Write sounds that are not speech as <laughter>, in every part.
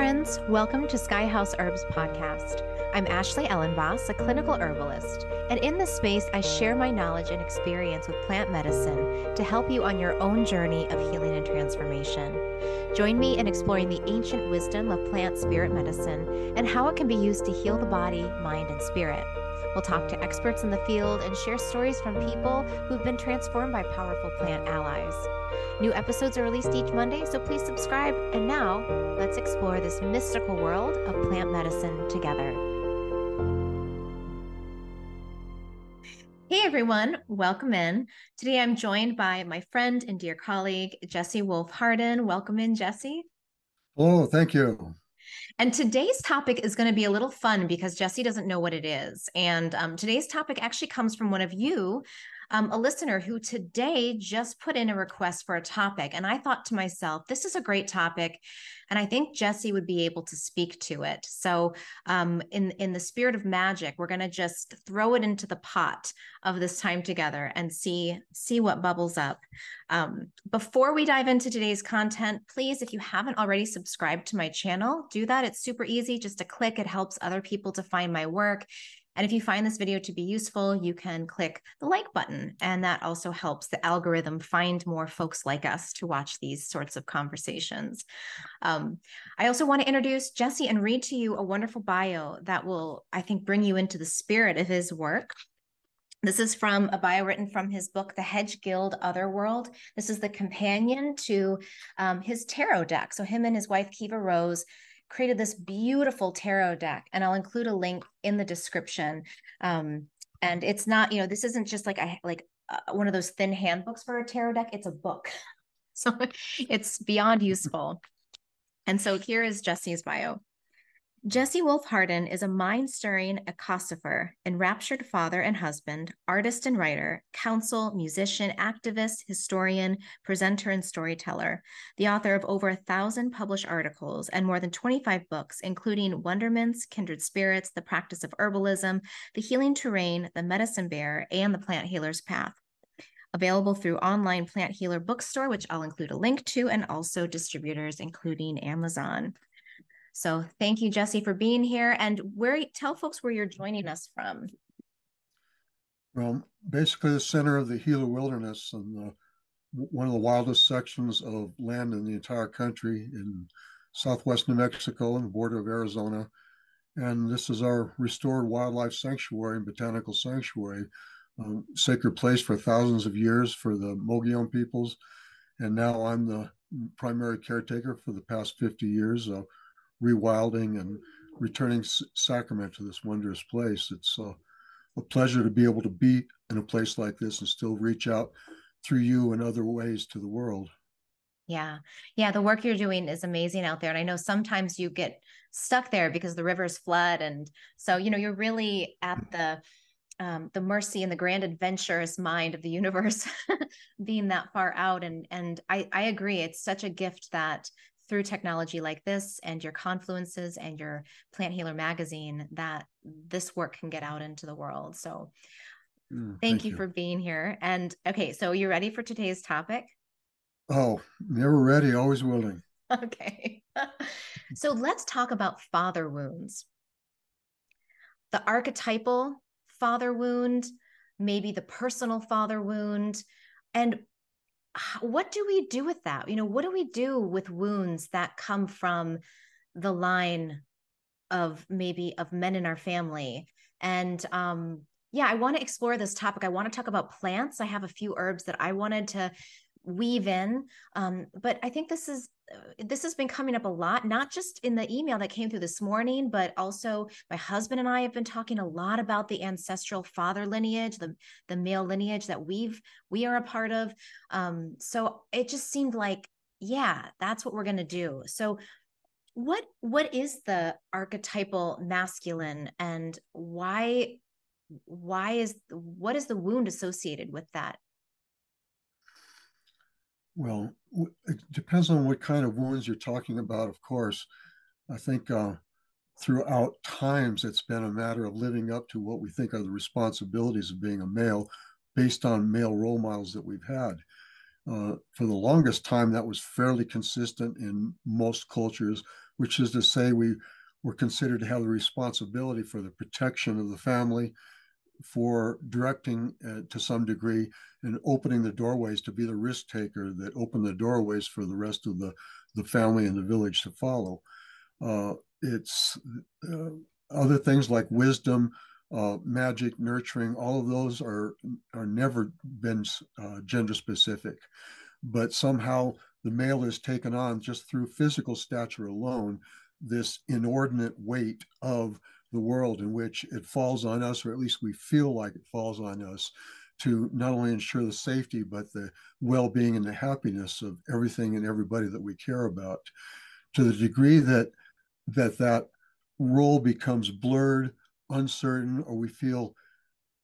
friends. Welcome to Sky House Herbs podcast. I'm Ashley Ellenvoss, a clinical herbalist, and in this space, I share my knowledge and experience with plant medicine to help you on your own journey of healing and transformation. Join me in exploring the ancient wisdom of plant spirit medicine and how it can be used to heal the body, mind, and spirit. We'll talk to experts in the field and share stories from people who've been transformed by powerful plant allies. New episodes are released each Monday, so please subscribe. And now, let's explore this mystical world of plant medicine together. Hey everyone, welcome in. Today I'm joined by my friend and dear colleague, Jesse Wolf Hardin. Welcome in, Jesse. Oh, thank you. And today's topic is going to be a little fun because Jesse doesn't know what it is. And um, today's topic actually comes from one of you um, a listener who today just put in a request for a topic. And I thought to myself, this is a great topic. And I think Jesse would be able to speak to it. So, um, in, in the spirit of magic, we're going to just throw it into the pot of this time together and see, see what bubbles up. Um, before we dive into today's content, please, if you haven't already subscribed to my channel, do that. It's super easy, just a click. It helps other people to find my work. And if you find this video to be useful, you can click the like button. And that also helps the algorithm find more folks like us to watch these sorts of conversations. Um, I also want to introduce Jesse and read to you a wonderful bio that will, I think, bring you into the spirit of his work. This is from a bio written from his book, The Hedge Guild Otherworld. This is the companion to um, his tarot deck. So, him and his wife, Kiva Rose, created this beautiful tarot deck, and I'll include a link in the description. Um, and it's not, you know, this isn't just like a like uh, one of those thin handbooks for a tarot deck. It's a book, <laughs> so it's beyond useful. And so here is Jesse's bio. Jesse Wolf Hardin is a mind stirring ecosopher, enraptured father and husband, artist and writer, counsel, musician, activist, historian, presenter, and storyteller. The author of over a thousand published articles and more than 25 books, including Wonderments, Kindred Spirits, The Practice of Herbalism, The Healing Terrain, The Medicine Bear, and The Plant Healer's Path available through online plant healer bookstore which i'll include a link to and also distributors including amazon so thank you, Jesse, for being here. And where tell folks where you're joining us from. Well, basically the center of the Gila Wilderness and the, one of the wildest sections of land in the entire country in southwest New Mexico and the border of Arizona. And this is our restored wildlife sanctuary and botanical sanctuary, um, sacred place for thousands of years for the Mogollon peoples. And now I'm the primary caretaker for the past 50 years. Uh, rewilding and returning sacrament to this wondrous place. It's uh, a pleasure to be able to be in a place like this and still reach out through you and other ways to the world. Yeah. Yeah. The work you're doing is amazing out there. And I know sometimes you get stuck there because the rivers flood. And so, you know, you're really at mm. the, um, the mercy and the grand adventurous mind of the universe <laughs> being that far out. And, and I, I agree. It's such a gift that through technology like this and your confluences and your plant healer magazine that this work can get out into the world. So mm, thank, thank you, you. for being here. And okay so you ready for today's topic? Oh never ready always willing. <laughs> Okay. <laughs> So let's talk about father wounds. The archetypal father wound maybe the personal father wound and what do we do with that? You know, what do we do with wounds that come from the line of maybe of men in our family? And um, yeah, I want to explore this topic. I want to talk about plants. I have a few herbs that I wanted to weave in um, but i think this is uh, this has been coming up a lot not just in the email that came through this morning but also my husband and i have been talking a lot about the ancestral father lineage the the male lineage that we've we are a part of. Um, so it just seemed like yeah that's what we're going to do. So what what is the archetypal masculine and why why is what is the wound associated with that well, it depends on what kind of wounds you're talking about, of course. I think uh, throughout times, it's been a matter of living up to what we think are the responsibilities of being a male based on male role models that we've had. uh, for the longest time, that was fairly consistent in most cultures, which is to say, we were considered to have the responsibility for the protection of the family, for directing uh, to some degree and opening the doorways to be the risk taker that opened the doorways for the rest of the, the family and the village to follow. Uh, it's uh, other things like wisdom, uh, magic, nurturing, all of those are are never been uh, gender specific, but somehow the male is taken on just through physical stature alone this inordinate weight of the world in which it falls on us, or at least we feel like it falls on us, to not only ensure the safety but the well-being and the happiness of everything and everybody that we care about. To the degree that that that role becomes blurred, uncertain, or we feel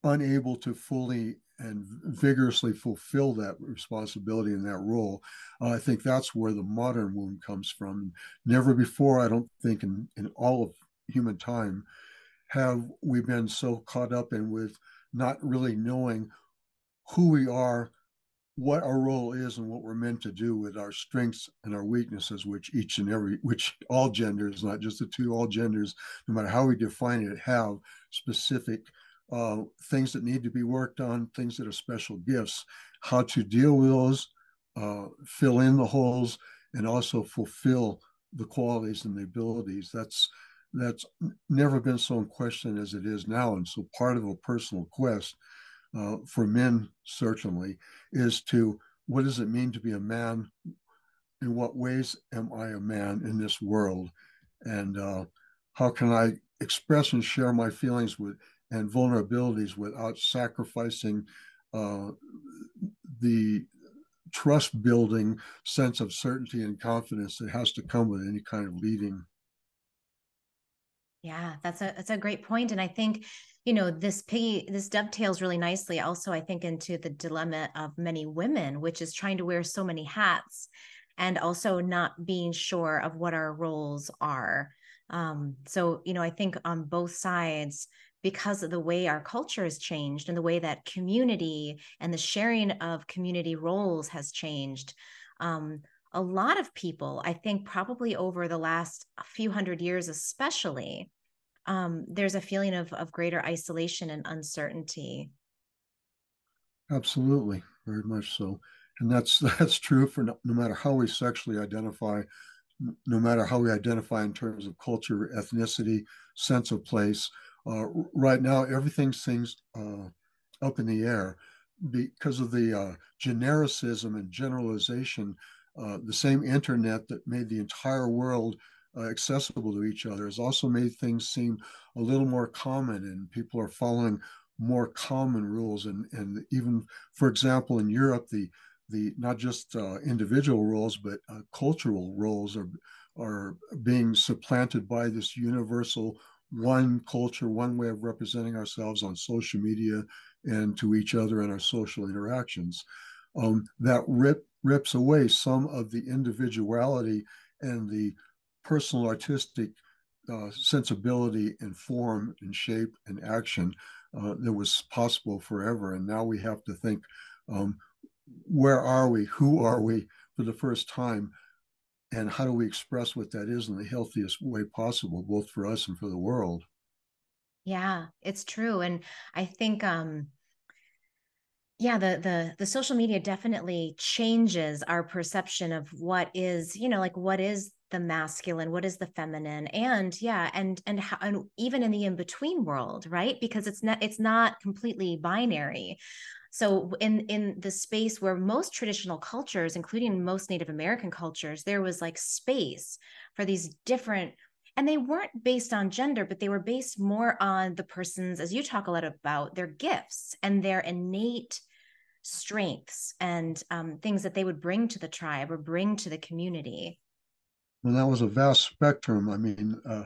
unable to fully and vigorously fulfill that responsibility and that role. Uh, I think that's where the modern wound comes from. Never before, I don't think, in, in all of human time, have we been so caught up in with not really knowing who we are, what our role is, and what we're meant to do with our strengths and our weaknesses, which each and every, which all genders, not just the two, all genders, no matter how we define it, have specific uh, things that need to be worked on, things that are special gifts, how to deal with those, uh, fill in the holes, and also fulfill the qualities and the abilities. That's that's never been so in question as it is now. And so part of a personal quest uh, for men certainly is to what does it mean to be a man? In what ways am I a man in this world? And uh, how can I express and share my feelings with and vulnerabilities without sacrificing uh, the trust building sense of certainty and confidence that has to come with any kind of leading yeah that's a that's a great point and i think you know this piggy this dovetails really nicely also i think into the dilemma of many women which is trying to wear so many hats and also not being sure of what our roles are um, so you know i think on both sides because of the way our culture has changed and the way that community and the sharing of community roles has changed. Um, a lot of people, I think, probably over the last few hundred years, especially, um, there's a feeling of of greater isolation and uncertainty. Absolutely, very much so, and that's <laughs> that's true for no, no matter how we sexually identify, no matter how we identify in terms of culture, ethnicity, sense of place. Uh, right now, everything seems uh, up in the air because of the uh, genericism and generalization. Uh, the same internet that made the entire world uh, accessible to each other has also made things seem a little more common, and people are following more common rules. And and even, for example, in Europe, the the not just uh, individual roles but cultural roles are are being supplanted by this universal one culture, one way of representing ourselves on social media and to each other in our social interactions. Um, that rip, rips away some of the individuality and the personal artistic uh, sensibility and form and shape and action uh, that was possible forever. And now we have to think um, where are we? Who are we for the first time? and how do we express what that is in the healthiest way possible both for us and for the world yeah it's true and i think um yeah the the the social media definitely changes our perception of what is you know like what is the masculine what is the feminine and yeah and and how and even in the in between world right? Because it's not it's not completely binary. So in in the space where most traditional cultures including most native american cultures there was like space for these different and they weren't based on gender but they were based more on the person's as you talk a lot about their gifts and their innate strengths and um, things that they would bring to the tribe or bring to the community well that was a vast spectrum i mean uh,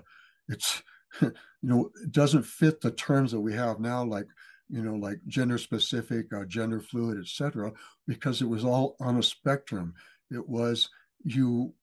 it's <laughs> you know it doesn't fit the terms that we have now like you know, like gender specific, uh, gender fluid, etc., because it was all on a spectrum. It was you,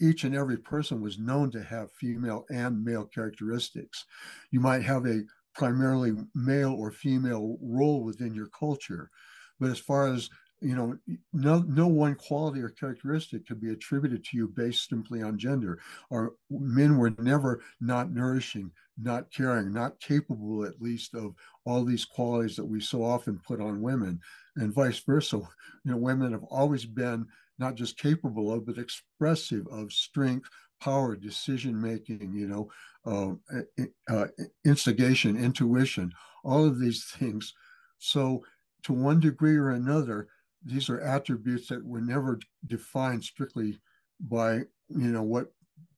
each and every person was known to have female and male characteristics. You might have a primarily male or female role within your culture, but as far as you know, no no one quality or characteristic could be attributed to you based simply on gender. Or men were never not nourishing, not caring, not capable at least of all these qualities that we so often put on women, and vice versa. <laughs> You know, women have always been not just capable of, but expressive of strength, power, decision making. You know, uh, uh, instigation, intuition, all of these <laughs> things. So, to one degree or another, these are attributes that were never defined strictly by you know what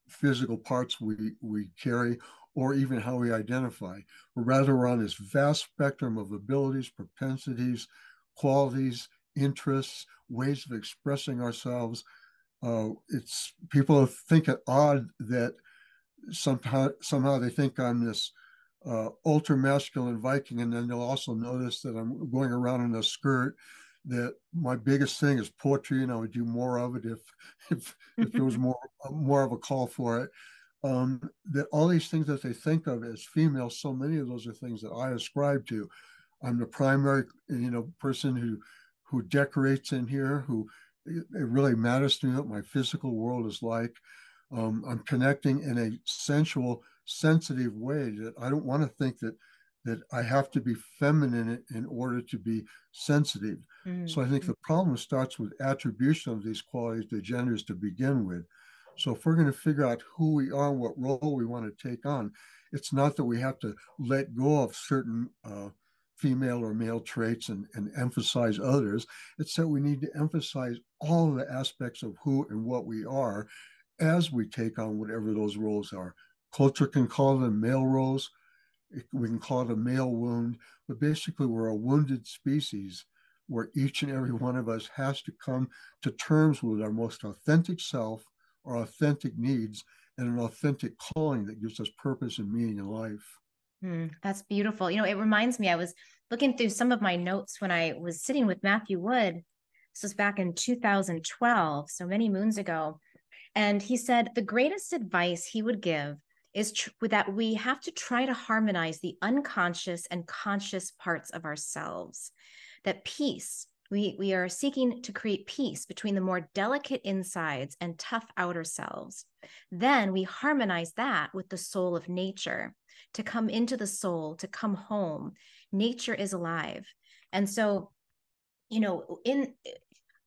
physical parts we we carry or even how we identify rather we're on this vast spectrum of abilities propensities qualities interests ways of expressing ourselves uh, it's people think it odd that somehow somehow they think i'm this uh, ultra masculine viking and then they'll also notice that i'm going around in a skirt that my biggest thing is poetry, and I would do more of it if <laughs> if if there was <laughs> more more of a call for it. Um, that all these things that they think of as female, so many of those are things that I ascribe to. I'm the primary, you know, person who who decorates in here, who it really matters to me what my physical world is like. Um, I'm connecting in a sensual, sensitive way that I don't want to think that that I have to be feminine in order to be sensitive. Mm-hmm. So I think the problem starts with attribution of these qualities to genders to begin with. So if we're going to figure out who we are, what role we want to take on, it's not that we have to let go of certain uh, female or male traits and, and emphasize others. It's that we need to emphasize all the aspects of who and what we are as we take on whatever those roles are. Culture can call them male roles we can call it a male wound, but basically we're a wounded species where each and every one of us has to come to terms with our most authentic self, our authentic needs, and an authentic calling that gives us purpose and meaning in life. Mm, that's beautiful. You know, it reminds me, I was looking through some of my notes when I was sitting with Matthew Wood. This was back in 2012, so many moons ago. And he said the greatest advice he would give is tr- that we have to try to harmonize the unconscious and conscious parts of ourselves. That peace, we, we are seeking to create peace between the more delicate insides and tough outer selves. Then we harmonize that with the soul of nature to come into the soul, to come home. Nature is alive. And so, you know, in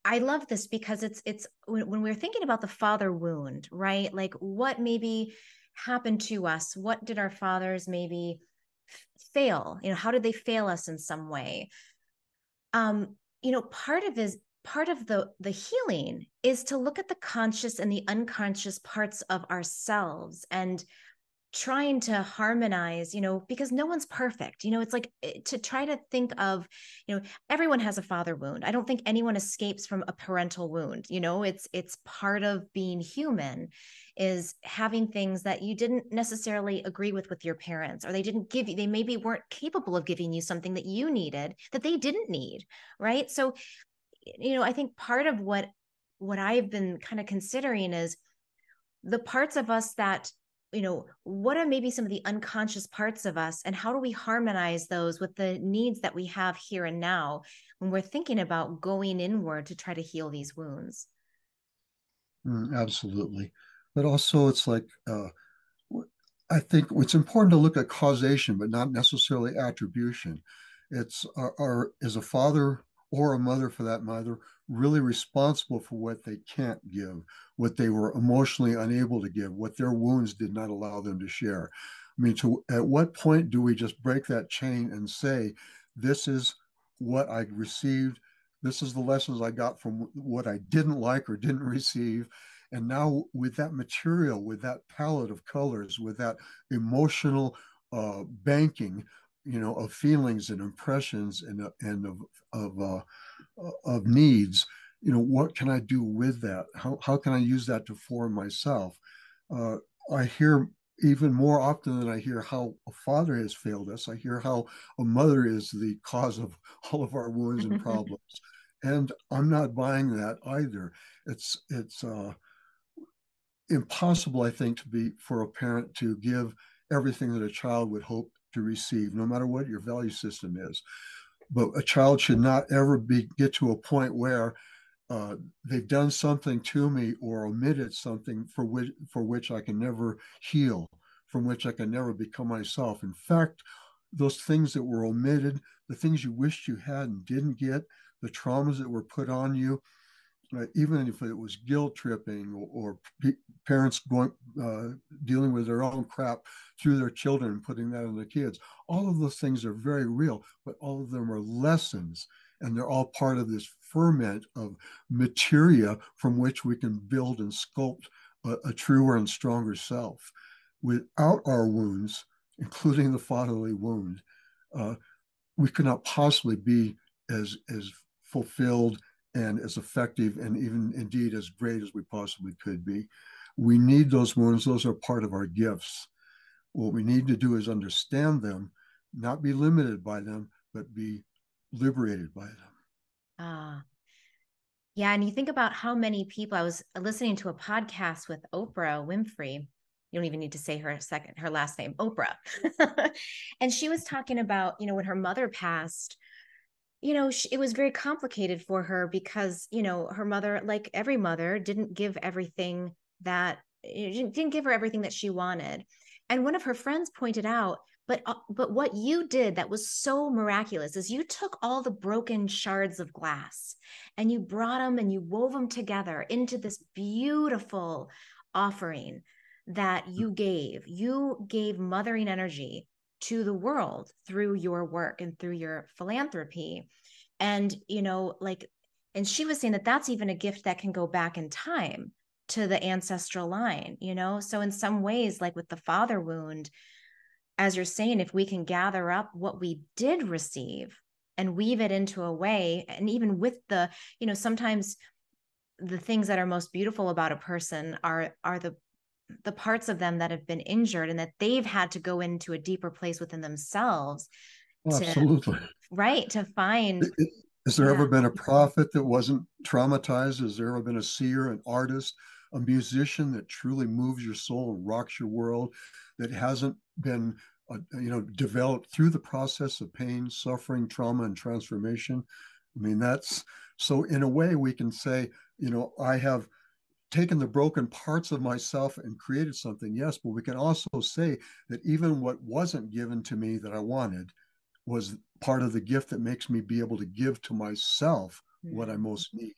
I love this because it's it's when, we're thinking about the father wound, right? Like what maybe happened to us? What did our fathers maybe fail? You know, how did they fail us in some way? Um, you know, part of is part of the the healing is to look at the conscious and the unconscious parts of ourselves and trying to harmonize you know because no one's perfect you know it's like eh, to try to think of you know everyone has a father wound. I don't think anyone escapes from a parental wound you know it's it's part of being human is having things that you didn't necessarily agree with with your parents or they didn't give you they maybe weren't capable of giving you something that you needed that they didn't need right? So you know i think part of what what i've been kind of considering is the parts of us that you know what are maybe some of the unconscious parts of us and how do we harmonize those with the needs that we have here and now when we're thinking about going inward to try to heal these wounds mm, absolutely but also it's like uh, I think it's important to look at causation, but not necessarily attribution. It's are, are is a father or a mother, for that matter, really responsible for what they can't give, what they were emotionally unable to give, what their wounds did not allow them to share. I mean, to at what point do we just break that chain and say, this is what I received, this is the lessons I got from what I didn't like or didn't receive, and now, with that material, with that palette of colors, with that emotional uh, banking, you know, of feelings and impressions and and of of uh, of needs, you know, what can I do with that? How how can I use that to form myself? Uh, I hear even more often than I hear how a father has failed us, I hear how a mother is the cause of <laughs> all of our wounds and <laughs> problems. and I'm not buying that either. It's it's uh, impossible, I think, to be for a parent to give everything that a child would hope to receive, no matter what your value system is. But a child should not ever be get to a point where uh, they've done something to me or omitted something for which for which I can never heal, from which I can never become myself. In fact, those things that were omitted, the things you wished you had and didn't get, the traumas that were put on you, even if it was guilt tripping or, or parents going uh, dealing with their own crap through their children and putting that on their kids, all of those things are very real, but all of them are lessons, and they're all part of this ferment of materia from which we can build and sculpt a, a truer and stronger self. Without our wounds, including the fatherly wound, uh, we could not possibly be as as fulfilled and as effective and even indeed as great as we possibly could be. We need those wounds, those are part of our gifts. What we need to do is understand them, not be limited by them, but be liberated by them. Ah. Yeah. And you think about how many people I was listening to a podcast with Oprah Winfrey. You don't even need to say her second, her last name, Oprah. <laughs> and she was talking about, you know, when her mother passed, you know, she, it was very complicated for her because, you know, her mother, like every mother, didn't give everything that didn't give her everything that she wanted. And one of her friends pointed out, but uh, but what you did that was so miraculous is you took all the broken shards of glass and you brought them and you wove them together into this beautiful offering that you gave. You gave mothering energy to the world through your work and through your philanthropy. And you know like and she was saying that that's even a gift that can go back in time to the ancestral line you know? So in some ways like with the father wound as you're saying if we can gather up what we did receive and weave it into a way and even with the you know sometimes the things that are most beautiful about a person are are the the parts of them that have been injured and that they've had to go into a deeper place within themselves to, absolutely. Right to find has there yeah. ever been a prophet that wasn't traumatized? Has there ever been a seer an artist a musician that truly moves your soul and rocks your world that hasn't been uh, you know developed through the process of pain suffering trauma and transformation? I mean that's so in a way we can say you know i have taken the broken parts of myself and created something, yes, but we can also say that even what wasn't given to me that I wanted was part of the gift that makes me be able to give to myself what I mm-hmm. most need.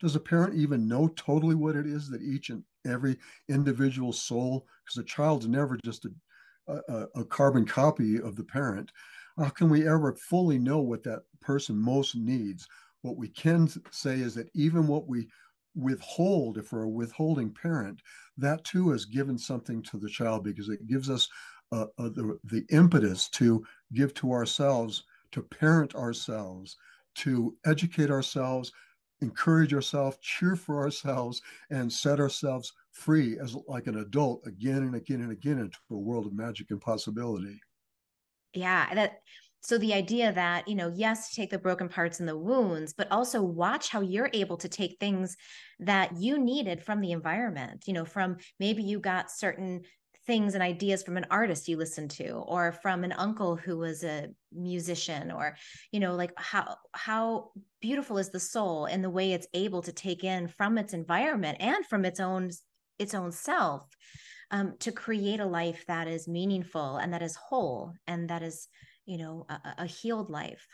Does a parent even know totally what it is that each and every individual soul, because a child's never just a, a, a carbon copy of the parent, how can we ever fully know what that person most needs? What we can say is that even what we withhold, if we're a withholding parent, that too has given something to the child because it gives us uh, uh, the, the impetus to give to ourselves, to parent ourselves, to educate ourselves, encourage ourselves, cheer for ourselves, and set ourselves free as like an adult again and again and again into a world of magic and possibility. Yeah, that so the idea that, you know, yes, take the broken parts and the wounds, but also watch how you're able to take things that you needed from the environment, you know, from maybe you got certain things and ideas from an artist you listened to or from an uncle who was a musician or you know like how how beautiful is the soul and the way it's able to take in from its environment and from its own its own self um, to create a life that is meaningful and that is whole and that is you know a, a healed life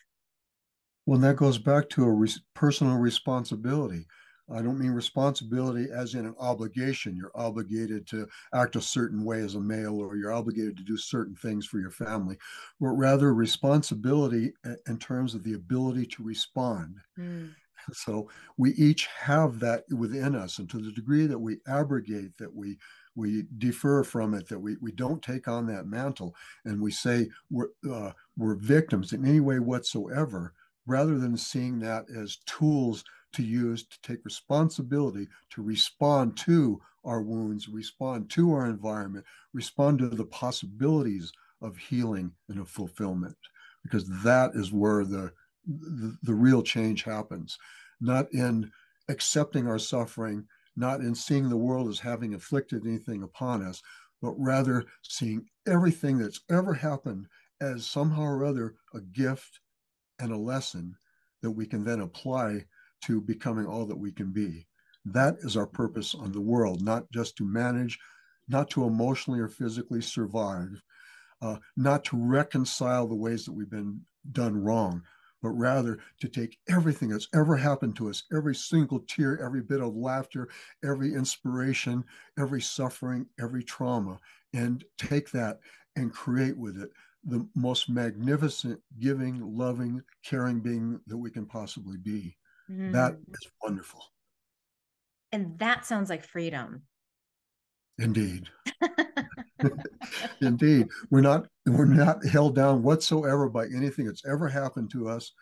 well that goes back to a personal responsibility I don't mean responsibility as in an obligation. You're obligated to act a certain way as a male, or you're obligated to do certain things for your family, but rather responsibility in terms of the ability to respond. Mm. So we each have that within us, and to the degree that we abrogate, that we we defer from it, that we, we don't take on that mantle, and we say we're, uh, we're victims in any way whatsoever, rather than seeing that as tools to use to take responsibility to respond to our wounds, respond to our environment, respond to the possibilities of healing and of fulfillment, because that is where the, the, the real change happens, not in accepting our suffering not in seeing the world as having inflicted anything upon us, but rather seeing everything that's ever happened as somehow or other a gift and a lesson that we can then apply to becoming all that we can be. That is our purpose on the world, not just to manage, not to emotionally or physically survive, uh, not to reconcile the ways that we've been done wrong, but rather to take everything that's ever happened to us, every single tear, every bit of laughter, every inspiration, every suffering, every trauma, and take that and create with it the most magnificent, giving, loving, caring being that we can possibly be. Mm. That is wonderful. And that sounds like freedom. Indeed. <laughs> Indeed. We're not we're not held down whatsoever by anything that's ever happened to us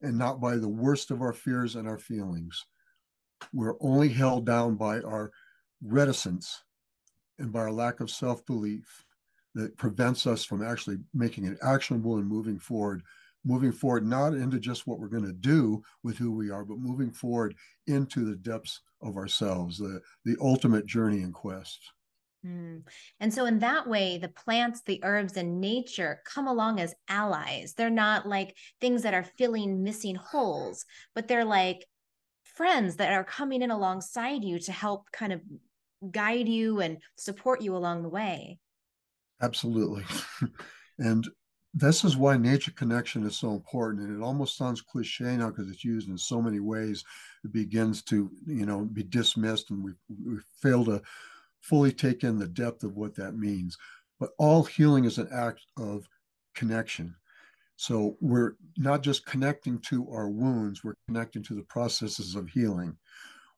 and not by the worst of our fears and our feelings. We're only held down by our reticence and by our lack of self-belief that prevents us from actually making it actionable and moving forward moving forward not into just what we're going to do with who we are but moving forward into the depths of ourselves the the ultimate journey and quest Mm. And so, in that way, the plants, the herbs, and nature come along as allies. They're not like things that are filling missing holes, but they're like friends that are coming in alongside you to help kind of guide you and support you along the way. Absolutely. <laughs> and this is why nature connection is so important. And it almost sounds cliche now because it's used in so many ways. It begins to, you know, be dismissed and we, we fail to fully take in the depth of what that means. But all healing is an act of connection. So we're not just connecting to our wounds, we're connecting to the processes of healing.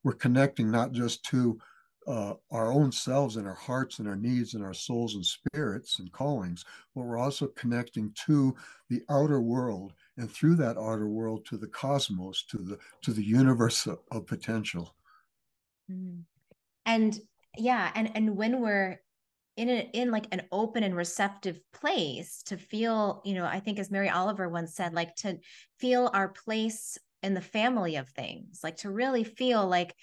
We're connecting not just to uh, our own selves and our hearts and our needs and our souls and spirits and callings, but we're also connecting to the outer world and through that outer world to the cosmos, to the to the universe of, of potential. Mm-hmm. And yeah and and when we're in a, in like an open and receptive place to feel you know i think as mary oliver once said like to feel our place in the family of things like to really feel like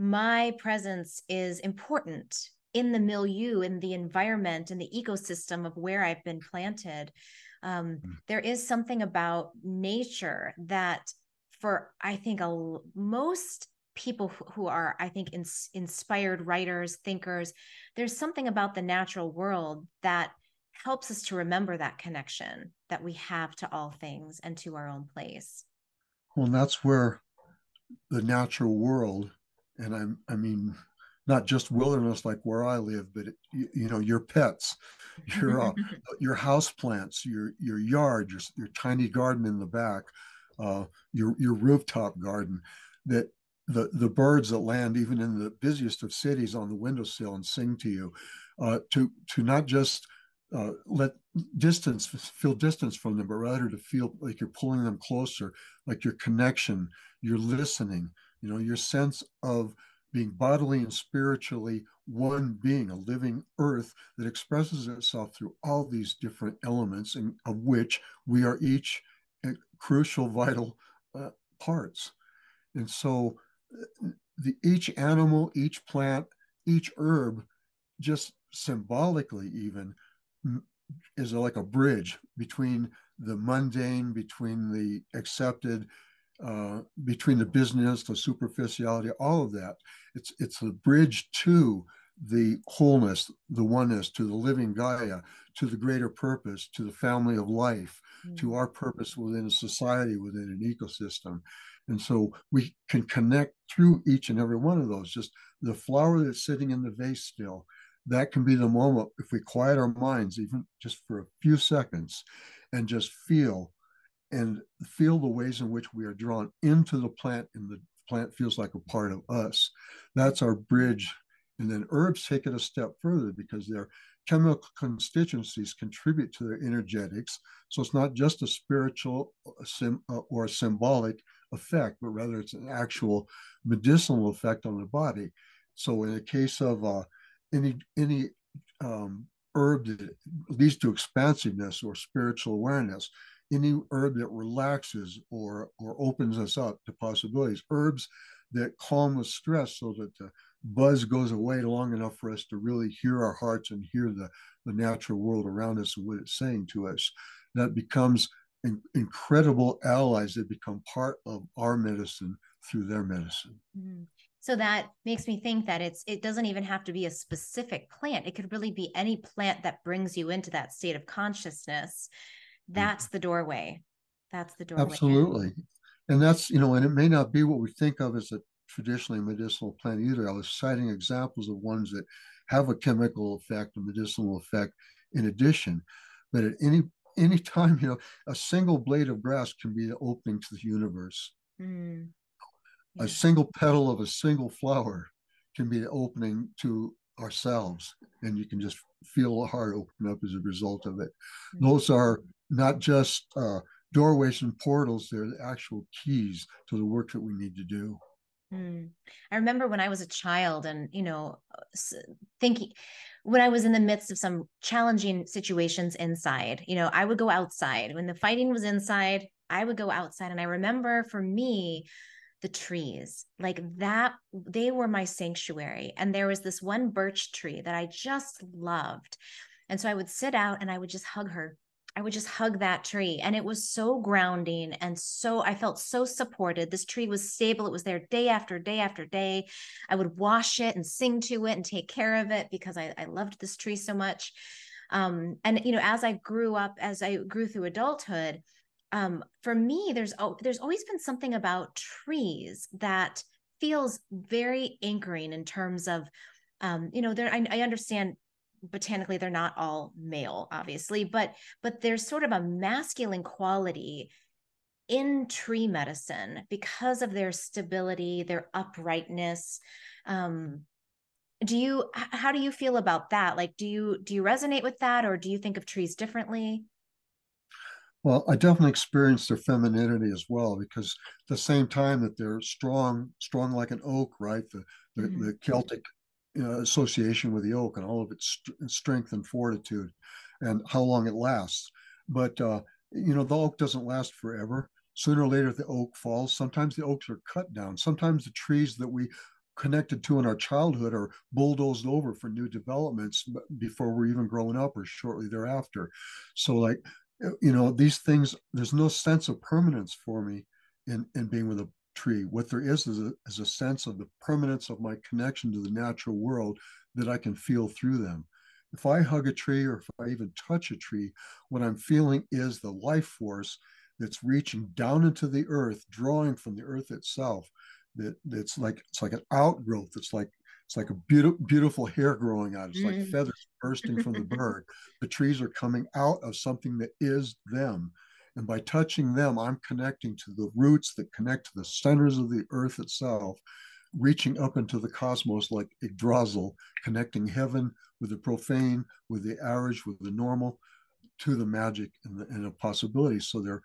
my presence is important in the milieu in the environment in the ecosystem of where i've been planted um, mm. there is something about nature that for i think a, most people who are i think ins- inspired writers thinkers there's something about the natural world that helps us to remember that connection that we have to all things and to our own place well and that's where the natural world and i'm i mean not just wilderness like where i live but it, you, you, know your pets <laughs> your uh, your house plants your your yard your, your tiny garden in the back uh, your your rooftop garden that the, the birds that land even in the busiest of cities on the windowsill and sing to you, uh, to, to not just uh, let distance, feel distance from them, but rather to feel like you're pulling them closer, like your connection, your listening, you know, your sense of being bodily and spiritually one being, a living earth that expresses itself through all these different elements, and of which we are each crucial, vital uh, parts. And so the each animal, each plant, each herb, just symbolically even, is like a bridge between the mundane, between the accepted, uh, between the business, the superficiality, all of that. It's it's a bridge to the wholeness, the oneness, to the living Gaia, to the greater purpose, to the family of life, mm. to our purpose within a society, within an ecosystem. And so we can connect through each and every one of those. Just the flower that's sitting in the vase still, that can be the moment if we quiet our minds, even just for a few seconds, and just feel and feel the ways in which we are drawn into the plant and the plant feels like a part of us. That's our bridge. And then herbs take it a step further because their chemical constituencies contribute to their energetics. So it's not just a spiritual or a symbolic effect, but rather it's an actual medicinal effect on the body. So in the case of uh, any any um, herb that leads to expansiveness or spiritual awareness, any herb that relaxes or or opens us up to possibilities, herbs that calm the stress so that the buzz goes away long enough for us to really hear our hearts and hear the, the natural world around us and what it's saying to us. That becomes in, incredible allies that become part of our medicine through their medicine. Mm-hmm. So that makes me think that it's it doesn't even have to be a specific plant. It could really be any plant that brings you into that state of consciousness. That's mm-hmm. the doorway. That's the doorway. Absolutely. And that's, you know, and it may not be what we think of as a traditionally medicinal plant either. I was citing examples of ones that have a chemical effect, a medicinal effect in addition. But at any any time, you know, a single blade of grass can be the opening to the universe. Mm. Yeah. A single petal of a single flower can be the opening to ourselves, and you can just feel a heart open up as a result of it. Mm. Those are not just uh, doorways and portals; they're the actual keys to the work that we need to do. Mm. I remember when I was a child and, you know, thinking when I was in the midst of some challenging situations inside, you know, I would go outside. When the fighting was inside, I would go outside. And I remember for me, the trees like that, they were my sanctuary. And there was this one birch tree that I just loved. And so I would sit out and I would just hug her I would just hug that tree. And it was so grounding. And so I felt so supported. This tree was stable. It was there day after day after day. I would wash it and sing to it and take care of it because I, I loved this tree so much. Um, and, you know, as I grew up, as I grew through adulthood, um, for me, there's there's always been something about trees that feels very anchoring in terms of um, you know, there I, I understand botanically they're not all male obviously but but there's sort of a masculine quality in tree medicine because of their stability their uprightness. Um do you how do you feel about that? Like do you do you resonate with that or do you think of trees differently? Well i definitely experience their femininity as well because at the same time that they're strong strong like an oak right the the, mm-hmm. the celtic association with the oak and all of its st- strength and fortitude and how long it lasts. But, uh, you know, the oak doesn't last forever. Sooner or later, the oak falls. Sometimes the oaks are cut down. Sometimes the trees that we connected to in our childhood are bulldozed over for new developments before we're even growing up or shortly thereafter. So, like, you know, these things, there's no sense of permanence for me in, in being with a tree. What there is is a, is a sense of the permanence of my connection to the natural world that I can feel through them. If I hug a tree or if I even touch a tree, what I'm feeling is the life force that's reaching down into the earth, drawing from the earth itself. That that's like it's like an outgrowth. It's like it's like a beautiful beautiful hair growing out. It's mm. like feathers bursting from the <laughs> bird. The trees are coming out of something that is them. And by touching them, I'm connecting to the roots that connect to the centers of the earth itself, reaching up into the cosmos like Yggdrasil, connecting heaven with the profane, with the average, with the normal, to the magic and the, and the possibility. So they're,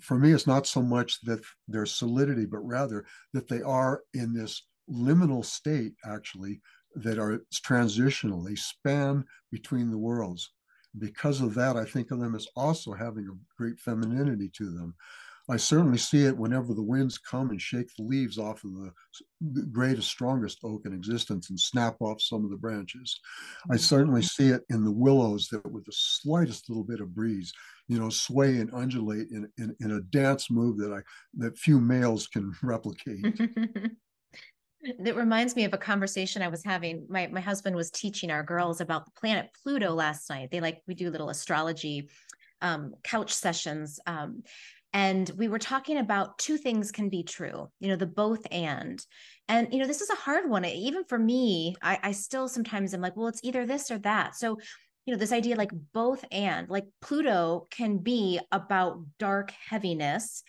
for me, it's not so much that their solidity, but rather that they are in this liminal state, actually, that are transitional. They span between the worlds because of that, I think of them as also having a great femininity to them. I certainly see it whenever the winds come and shake the leaves off of the greatest, strongest oak in existence and snap off some of the branches. I mm-hmm. certainly see it in the willows that, with the slightest little bit of breeze, you know, sway and undulate in, in, in a dance move that I that few males can <laughs> replicate. <laughs> It reminds me of a conversation I was having. My my husband was teaching our girls about the planet Pluto last night. They like we do little astrology um, couch sessions, um, and we were talking about two things can be true. You know, the both and, and you know this is a hard one. Even for me, I, I still sometimes am like, well, it's either this or that. So you know this idea like both and like pluto can be about dark heaviness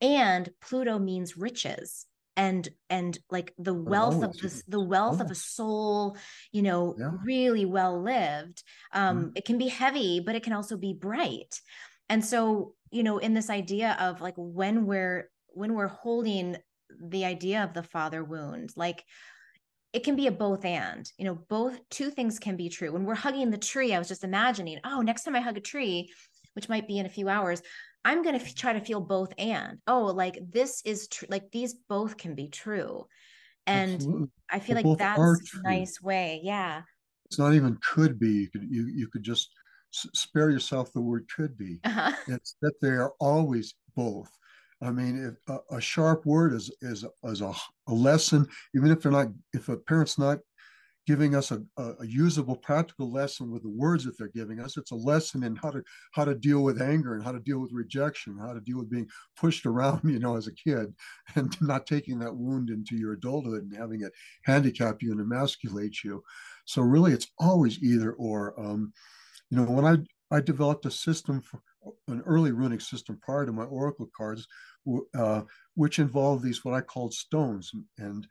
and pluto means riches and and like the wealth of this the wealth of a soul you know yeah. really well lived um mm. it can be heavy but it can also be bright and so you know in this idea of like when we're when we're holding the idea of the father wound like it can be a both and you know both two things can be true when we're hugging the tree i was just imagining oh next time i hug a tree which might be in a few hours I'm going to f- try to feel both and oh, like this is true. Like these both can be true. And Absolutely. I feel like that's a nice way. Yeah. It's not even could be. You could, you, you could just spare yourself the word could be. Uh-huh. <laughs> It's that they are always both. I mean, if a, a, sharp word is is is a, a lesson, even if they're not, if a parent's not giving us a, a, usable practical lesson with the words that they're giving us. It's a lesson in how to how to deal with anger and how to deal with rejection how to deal with being pushed around <laughs> you know as a kid and not taking that wound into your adulthood and having it handicap you and emasculate you. So really it's always either or. Um, you know when i i developed a system for an early runic system prior to my oracle cards uh, which involved these what i called stones and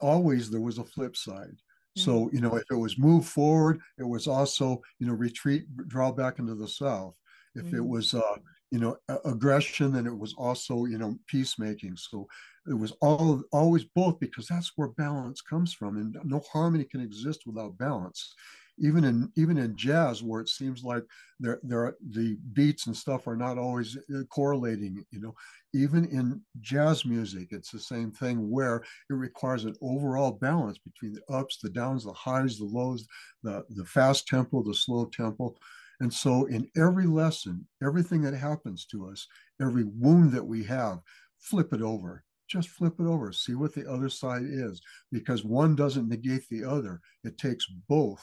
always there was a flip side so, mm-hmm. you know, if it was move forward, it was also, you know, retreat, draw back into the South. If mm-hmm. it was, uh, you know, aggression, then it was also, you know, peacemaking. So it was all always both because that's where balance comes from. And no harmony can exist without balance even in even in jazz where it seems like there there the beats and stuff are not always uh, correlating you know? Even in jazz music it's the same thing where it requires an overall balance between the ups the downs the highs the lows the the fast tempo the slow tempo. And so in every lesson everything that happens to us every wound that we have flip it over. Just flip it over. See what the other side is. Because one doesn't negate the other. It takes both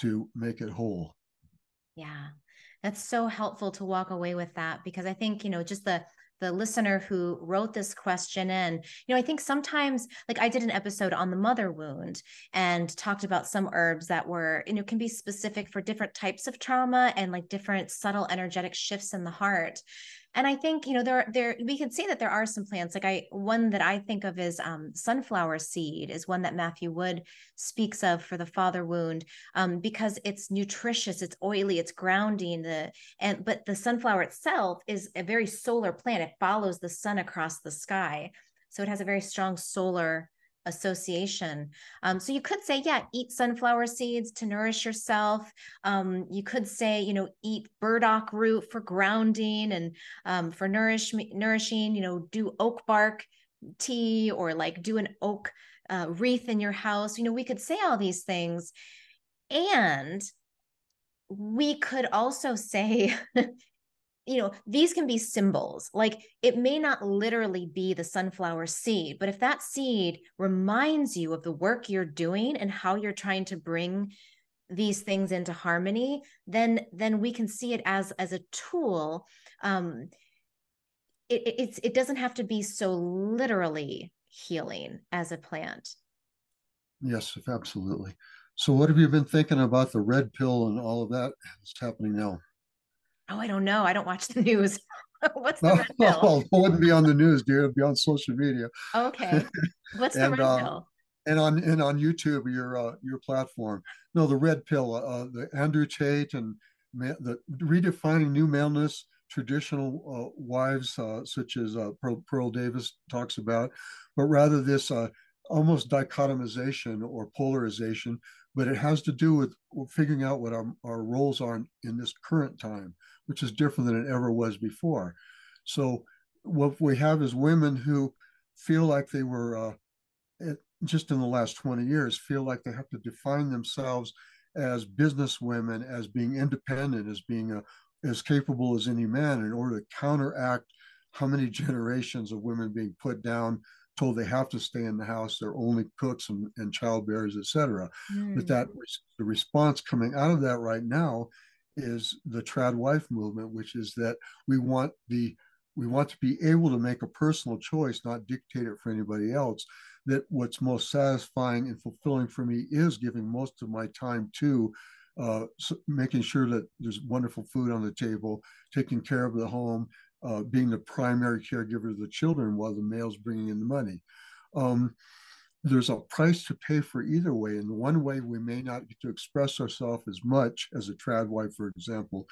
to make it whole. Yeah. That's so helpful to walk away with that because I think, you know, just the the listener who wrote this question in you know i think sometimes like i did an episode on the mother wound and talked about some herbs that were you know can be specific for different types of trauma and like different subtle energetic shifts in the heart and i think you know there there we can see that there are some plants like i one that i think of is um, sunflower seed is one that matthew wood speaks of for the father wound um, because it's nutritious it's oily it's grounding the and but the sunflower itself is a very solar plant. It follows the sun across the sky. So it has a very strong solar association. Um, so you could say, yeah, eat sunflower seeds to nourish yourself. Um, you could say, you know, eat burdock root for grounding and um, for nourish nourishing. You know, do oak bark tea or like do an oak uh, wreath in your house. You know, we could say all these things, and we could also <laughs> say you know, these can be symbols. Like it may not literally be the sunflower seed, but if that seed reminds you of the work you're doing and how you're trying to bring these things into harmony, then then we can see it as as a tool. Um, it, it's it doesn't have to be so literally healing as a plant. Yes, absolutely. So, what have you been thinking about the red pill and all of that that's happening now? Oh, I don't know. I don't watch the <laughs> news. <laughs> What's the red pill? Oh, <laughs> it wouldn't be on the news, dear. It'd be on social media. Okay. What's the and, red uh, pill? And on and on YouTube, your uh, your platform. No, the red pill. Uh, the Andrew Tate and ma- the redefining new maleness. Traditional uh, wives, uh, such as uh, Pearl, Pearl, Davis talks about, but rather this almost dichotomization or polarization but it has to do with figuring out what our, our roles are in this current time, which is different than it ever was before. So what we have is women who feel like they were uh, it, just in the last 20 years feel like they have to define themselves as business women, as being independent, as being a, as capable as any man in order to counteract how many generations of women being put down told they have to stay in the house they're only cooks and, and child bearers etc mm. but that the response coming out of that right now is the trad wife movement which is that we want the we want to be able to make a personal choice not dictate it for anybody else that what's most satisfying and fulfilling for me is giving most of my time to uh, so making sure that there's wonderful food on the table, taking care of the home, uh, being the primary caregiver of the children while the male's bringing in the money. Um, there's a price to pay for either way. And one way we may not get to express ourselves as much as a trad wife, for example,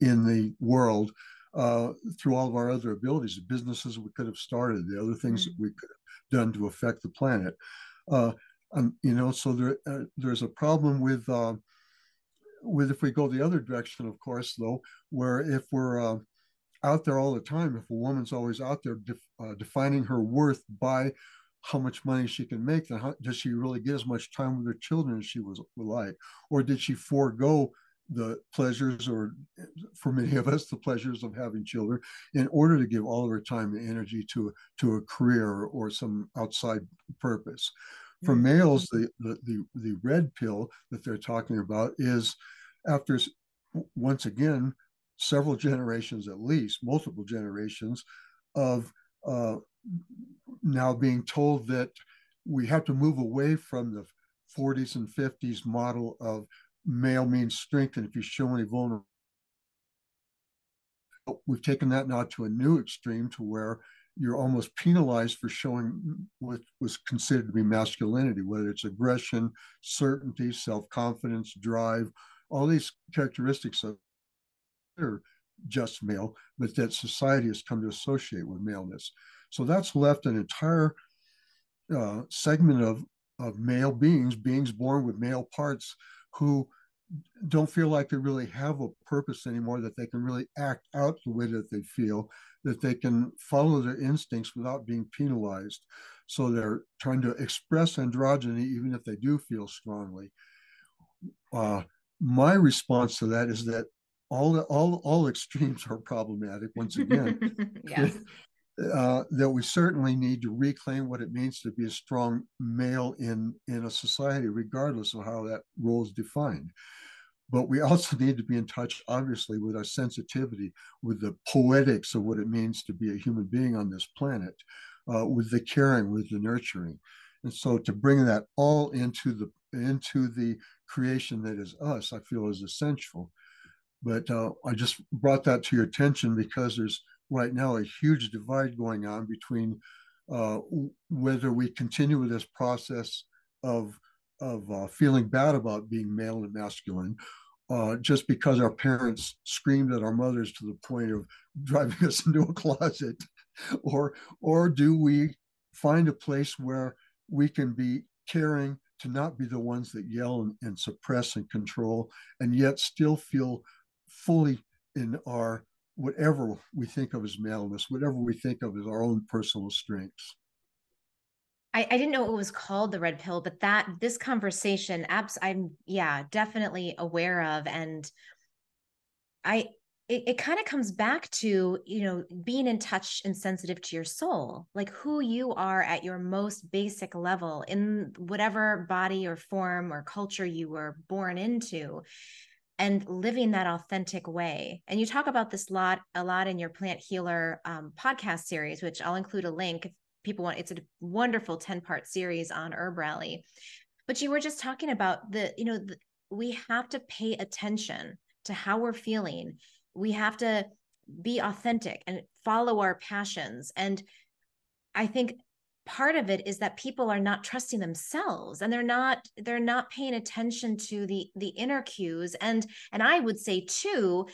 in the world uh, through all of our other abilities, the businesses we could have started, the other things mm-hmm. that we could have done to affect the planet. Uh, and, you know, so there, uh, there's a problem with uh, with if we go the other direction, of course, though, where if we're uh, out there all the time. If a woman's always out there def, uh, defining her worth by how much money she can make, then how, does she really get as much time with her children as she was would like, or did she forego the pleasures, or for many of us, the pleasures of having children, in order to give all of her time and energy to to a career or some outside purpose. For males, the, the the the red pill that they're talking about is after once again several generations at least, multiple generations of uh, now being told that we have to move away from the 40s and 50s model of male means strength, and if you show any vulnerability, we've taken that now to a new extreme to where you're almost penalized for showing what was considered to be masculinity, whether it's aggression, certainty, self-confidence, drive, all these characteristics of just male, but that society has come to associate with maleness. So that's left an entire uh, segment of, of male beings, beings born with male parts, who don't feel like they really have a purpose anymore, that they can really act out the way that they feel, that they can follow their instincts without being penalized. So they're trying to express androgyny even if they do feel strongly. Uh, my response to that is that all all all extremes are problematic. Once again, <laughs> yes. Uh, that we certainly need to reclaim what it means to be a strong male in in a society, regardless of how that role is defined. But we also <laughs> need to be in touch, obviously, with our sensitivity, with the poetics of what it means to be a human being on this planet, uh, with the caring, with the nurturing, and so to bring that all into the into the creation that is us, I feel is essential. But uh, I just brought that to your attention because there's right now a huge divide going on between uh, whether we continue with this process of of uh, feeling bad about being male and masculine, uh, just because our parents screamed at our mothers to the point of <laughs> driving us into a closet, or or do we find a place where we can be caring to not be the ones that yell and, and suppress and control, and yet still feel fully in our whatever we think of as maleness, whatever we think of as our own personal strengths. I, I didn't know it was called the red pill, but that this conversation, abs, I'm yeah, definitely aware of, and I it, it kind of comes back to you know being in touch and sensitive to your soul like who you are at your most basic level in whatever body or form or culture you were born into and living that authentic way. And you talk about this lot a lot in your plant healer um, podcast series, which I'll include a link if people want. It's a wonderful 10 part series on herb rally. But you were just talking about the, you know, the, we have to pay attention to how we're feeling. We have to be authentic and follow our passions. And I think part of it is that people are not trusting themselves and they're not they're not paying attention to the the inner cues. And and i would say too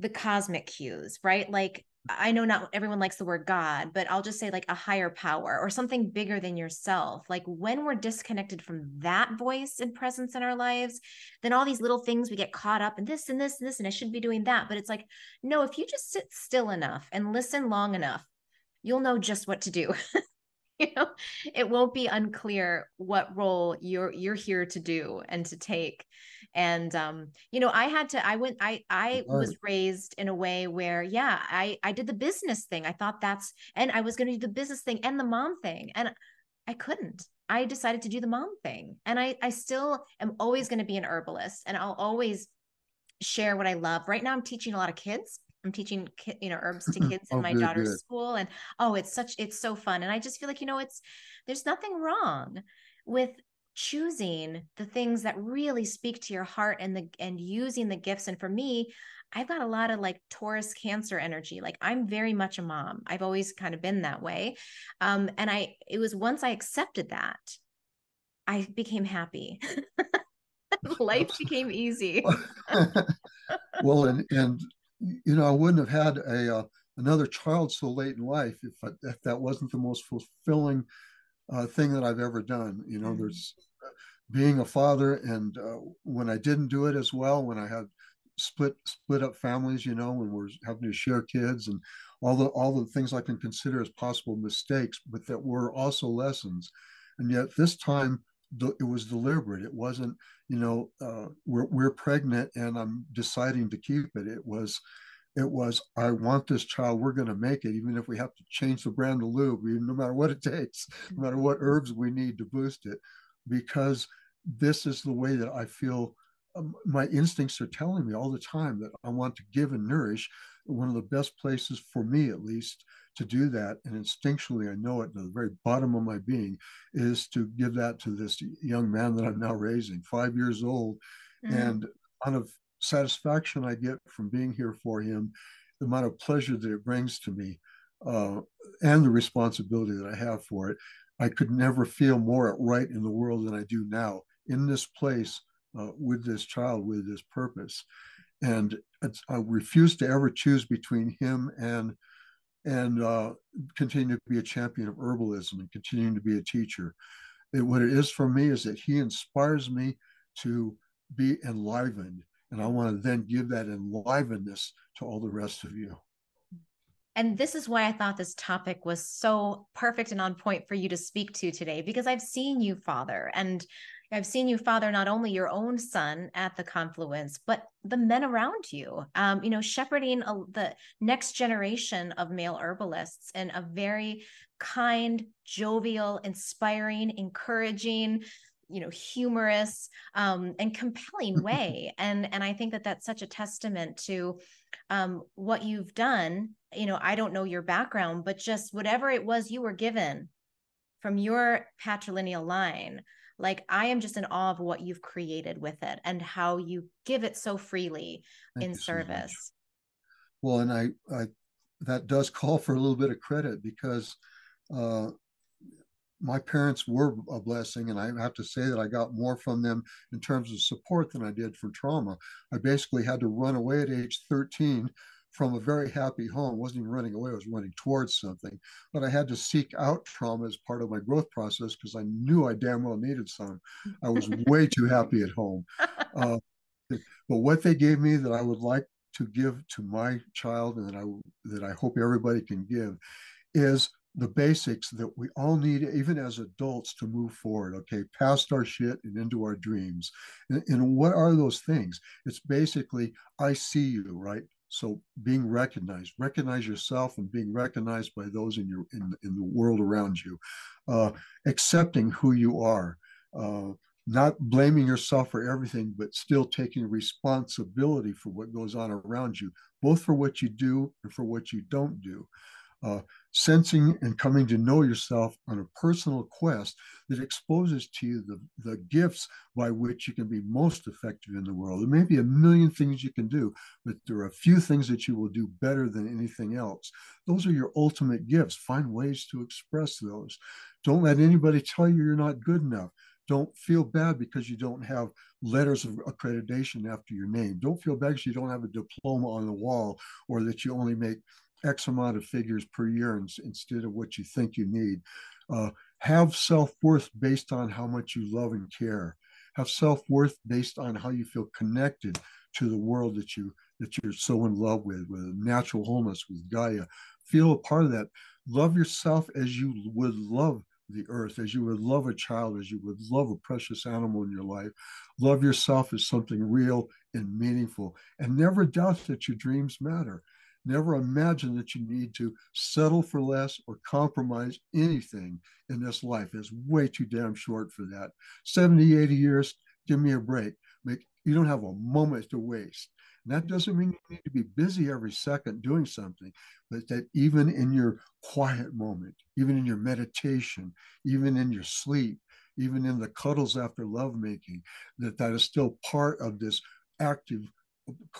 the cosmic cues right? Like i know not everyone likes the word god but i'll just say like a higher power or something bigger than yourself. Like when we're disconnected from that voice and presence in our lives then all these little things we get caught up in this and this and this and i should be doing that. But it's like no if you just sit still enough and listen long enough you'll know just what to do <laughs> <laughs> you know it won't be unclear what role you're you're here to do and to take. And um you know i had to i went i i was raised in a way where yeah i i did the business thing. I thought that's and i was going to do the business thing and the mom thing and i couldn't. I decided to do the mom thing and i i still am always going to be an herbalist and i'll always share what i love. Right now i'm teaching a lot of kids I'm teaching, you know, herbs to kids in oh, my good, daughter's good. school. And oh, it's such, it's so fun. And I just feel like, you know, it's, there's nothing wrong with choosing the things that really speak to your heart and the, and using the gifts. And for me, I've got a lot of like Taurus cancer energy. Like I'm very much a mom. I've always kind of been that way. Um, and I, it was once I accepted that, I became happy. <laughs> <laughs> Life became easy. <laughs> well, and, and you know, I wouldn't have had a uh, another child so late in life if, I, if that wasn't the most fulfilling uh, thing that I've ever done. You know, mm-hmm. there's uh, being a father, and uh, when I didn't do it as well, when I had split split up families, you know, when we're having to share kids and all the all the things I can consider as possible mistakes, but that were also lessons. And yet this time it was deliberate. It wasn't, you know, uh, we're we're pregnant and I'm deciding to keep it. It was, it was I want this child. We're going to make it, even if we have to change the brand of lube, no matter what it <laughs> takes, no matter what herbs we need to boost it, because this is the way that I feel. Um, my instincts are telling me all the time that I want to give and nourish. One of the best places for me, at least, to do that, and instinctually I know it in the very bottom of my being, is to give that to this young man that I'm now raising, five years old, mm-hmm. and out of satisfaction I get from being here for him, the amount of pleasure that it brings to me, uh, and the responsibility that I have for it, I could never feel more at right in the world than I do now in this place uh, with this child with this purpose. And I refuse to ever choose between him and and uh, continue to be a champion of herbalism and continuing to be a teacher. It, what it is for me is that he inspires me to be enlivened. And I want to then give that enlivenedness to all the rest of you. And this is why I thought this topic was so perfect and on point for you to speak to today, because I've seen you, Father, and I've seen you father not only your own son at the confluence, but the men around you. Um, you know, shepherding a, the next generation of male herbalists in a very kind, jovial, inspiring, encouraging, you know, humorous um, and compelling way. <laughs> and and I think that that's such a testament to um, what you've done. You know, I don't know your background, but just whatever it was you were given from your patrilineal line like i am just in awe of what you've created with it and how you give it so freely Thank in service so well and I, I that does call for a little bit of credit because uh my parents were a blessing and i have to say that i got more from them in terms of support than i did from trauma. I basically had to run away at age 13 from a very happy home. wasn't even running away; I was running towards something. But I had to seek out trauma as part of my growth process because I knew I damn well needed some. I was <laughs> way too happy at home. Uh, but what they gave me that I would like to give to my child, and that I that I hope everybody can give, is the basics that we all need, even as adults, to move forward, okay, past our shit and into our dreams. And, and, what are those things? It's basically, I see you, right? So being recognized, recognize yourself and being recognized by those in your in, in the world around you, uh, accepting who you are, uh, not blaming yourself for everything, but still taking responsibility for what goes on around you, both for what you do and for what you don't do uh, sensing and coming to know yourself on a personal quest that exposes to you the, the gifts by which you can be most effective in the world. There may be a million things you can do, but there are a few things that you will do better than anything else. Those are your ultimate gifts. Find ways to express those. Don't let anybody tell you you're not good enough. Don't feel bad because you don't have letters of accreditation after your name. Don't feel bad because you don't have a diploma on the wall or that you only make X amount of figures per year instead of what you think you need. Uh, have self worth based on how much you love and care. Have self worth based on how you feel connected to the world that you that you're so in love with, with natural wholeness, with Gaia. Feel a part of that. Love yourself as you would love the earth, as you would love a child, as you would love a precious animal in your life. Love yourself as something real and meaningful, and never doubt that your dreams matter. Never imagine that you need to settle for less or compromise anything in this life. It's way too damn short for that. 70, 80 years, give me a break. Make, you don't have a moment to waste. And that doesn't mean you need to be busy every second doing something, but that even in your quiet moment, even in your meditation, even in your sleep, even in the cuddles after lovemaking, that that is still part of this active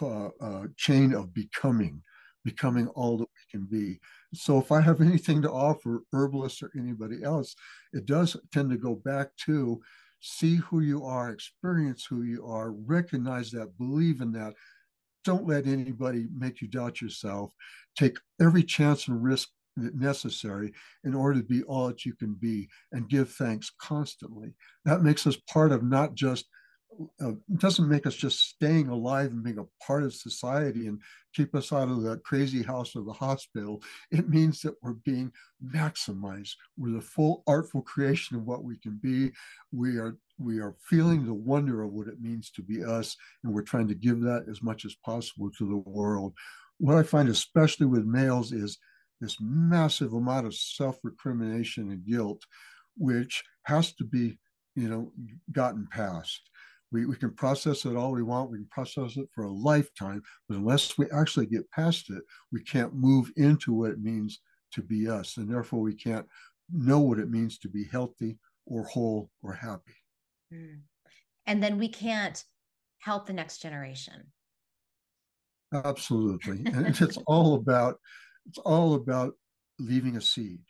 uh, uh, chain of becoming becoming all that we can be. So if I have anything to offer herbalists or anybody else, it does tend to go back to see who you are, experience who you are, recognize that, believe in that. Don't let anybody make you doubt yourself. Take every chance and risk necessary in order to be all that you can be and give thanks constantly. That makes us part of not just uh, doesn't make us just staying alive and being a part of society and keep us out of the crazy house or the hospital. It means that we're being maximized. We're the full artful creation of what we can be. We are we are feeling the wonder of what it means to be us, and we're trying to give that as much as possible to the world. What I find, especially with males, is this massive amount of self-recrimination and guilt, which has to be, you know, gotten past we, we can process it all we want. We can process it for a lifetime, but unless we actually get past it, we can't move into what it means to be us. And therefore, we can't know what it means to be healthy or whole or happy. Mm. And then we can't help the next generation. Absolutely. <laughs> and it's all about it's all about leaving a seed.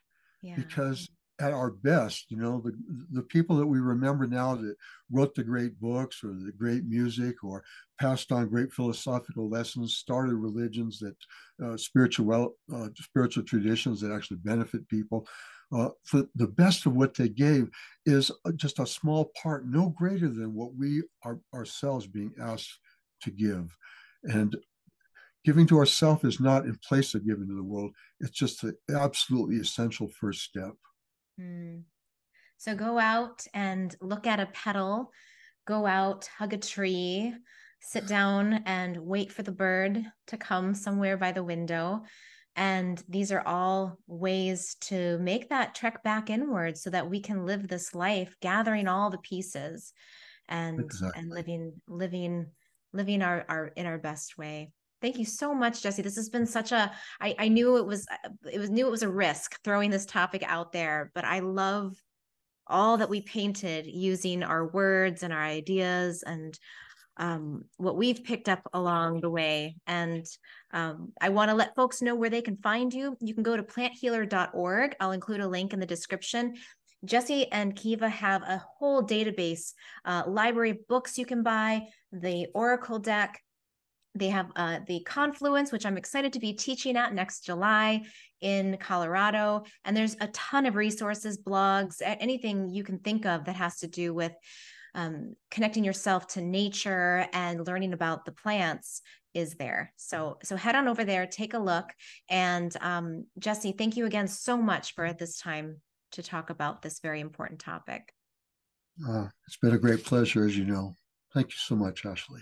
Yeah. Because at our best, you know, the the people that we remember now that wrote the great books or the great music or passed on great philosophical lessons, started religions that uh, spiritual uh, spiritual traditions that actually benefit people. Uh, the best of what they gave is just a small part, no greater than what we are ourselves being asked to give, and giving to ourselves is not in place of giving to the world. It's just the absolutely essential first step. Mm. So go out and look at a petal, go out, hug a tree, sit down and wait for the bird to come somewhere by the window. And these are all ways to make that trek back inward so that we can live this life, gathering all the pieces and exactly. and living living living our, our in our best way. Thank you so much, Jesse. This has been such a. I, I knew it was it was knew it was a risk throwing this topic out there, but I love all that we painted using our words and our ideas and um, what we've picked up along the way. And um, I want to let folks know where they can find you. You can go to planthealer.org. I'll include a link in the description. Jesse and Kiva have a whole database, uh, library books you can buy, the Oracle deck, they have uh, the Confluence, which I'm excited to be teaching at next July in Colorado. And there's a ton of resources, blogs, anything you can think of that has to do with um, connecting yourself to nature and learning about the plants is there. So so head on over there, take a look. And um, Jesse, thank you again so much for this time to talk about this very important topic. Uh, it's been a great pleasure, as you know. Thank you so much, Ashley.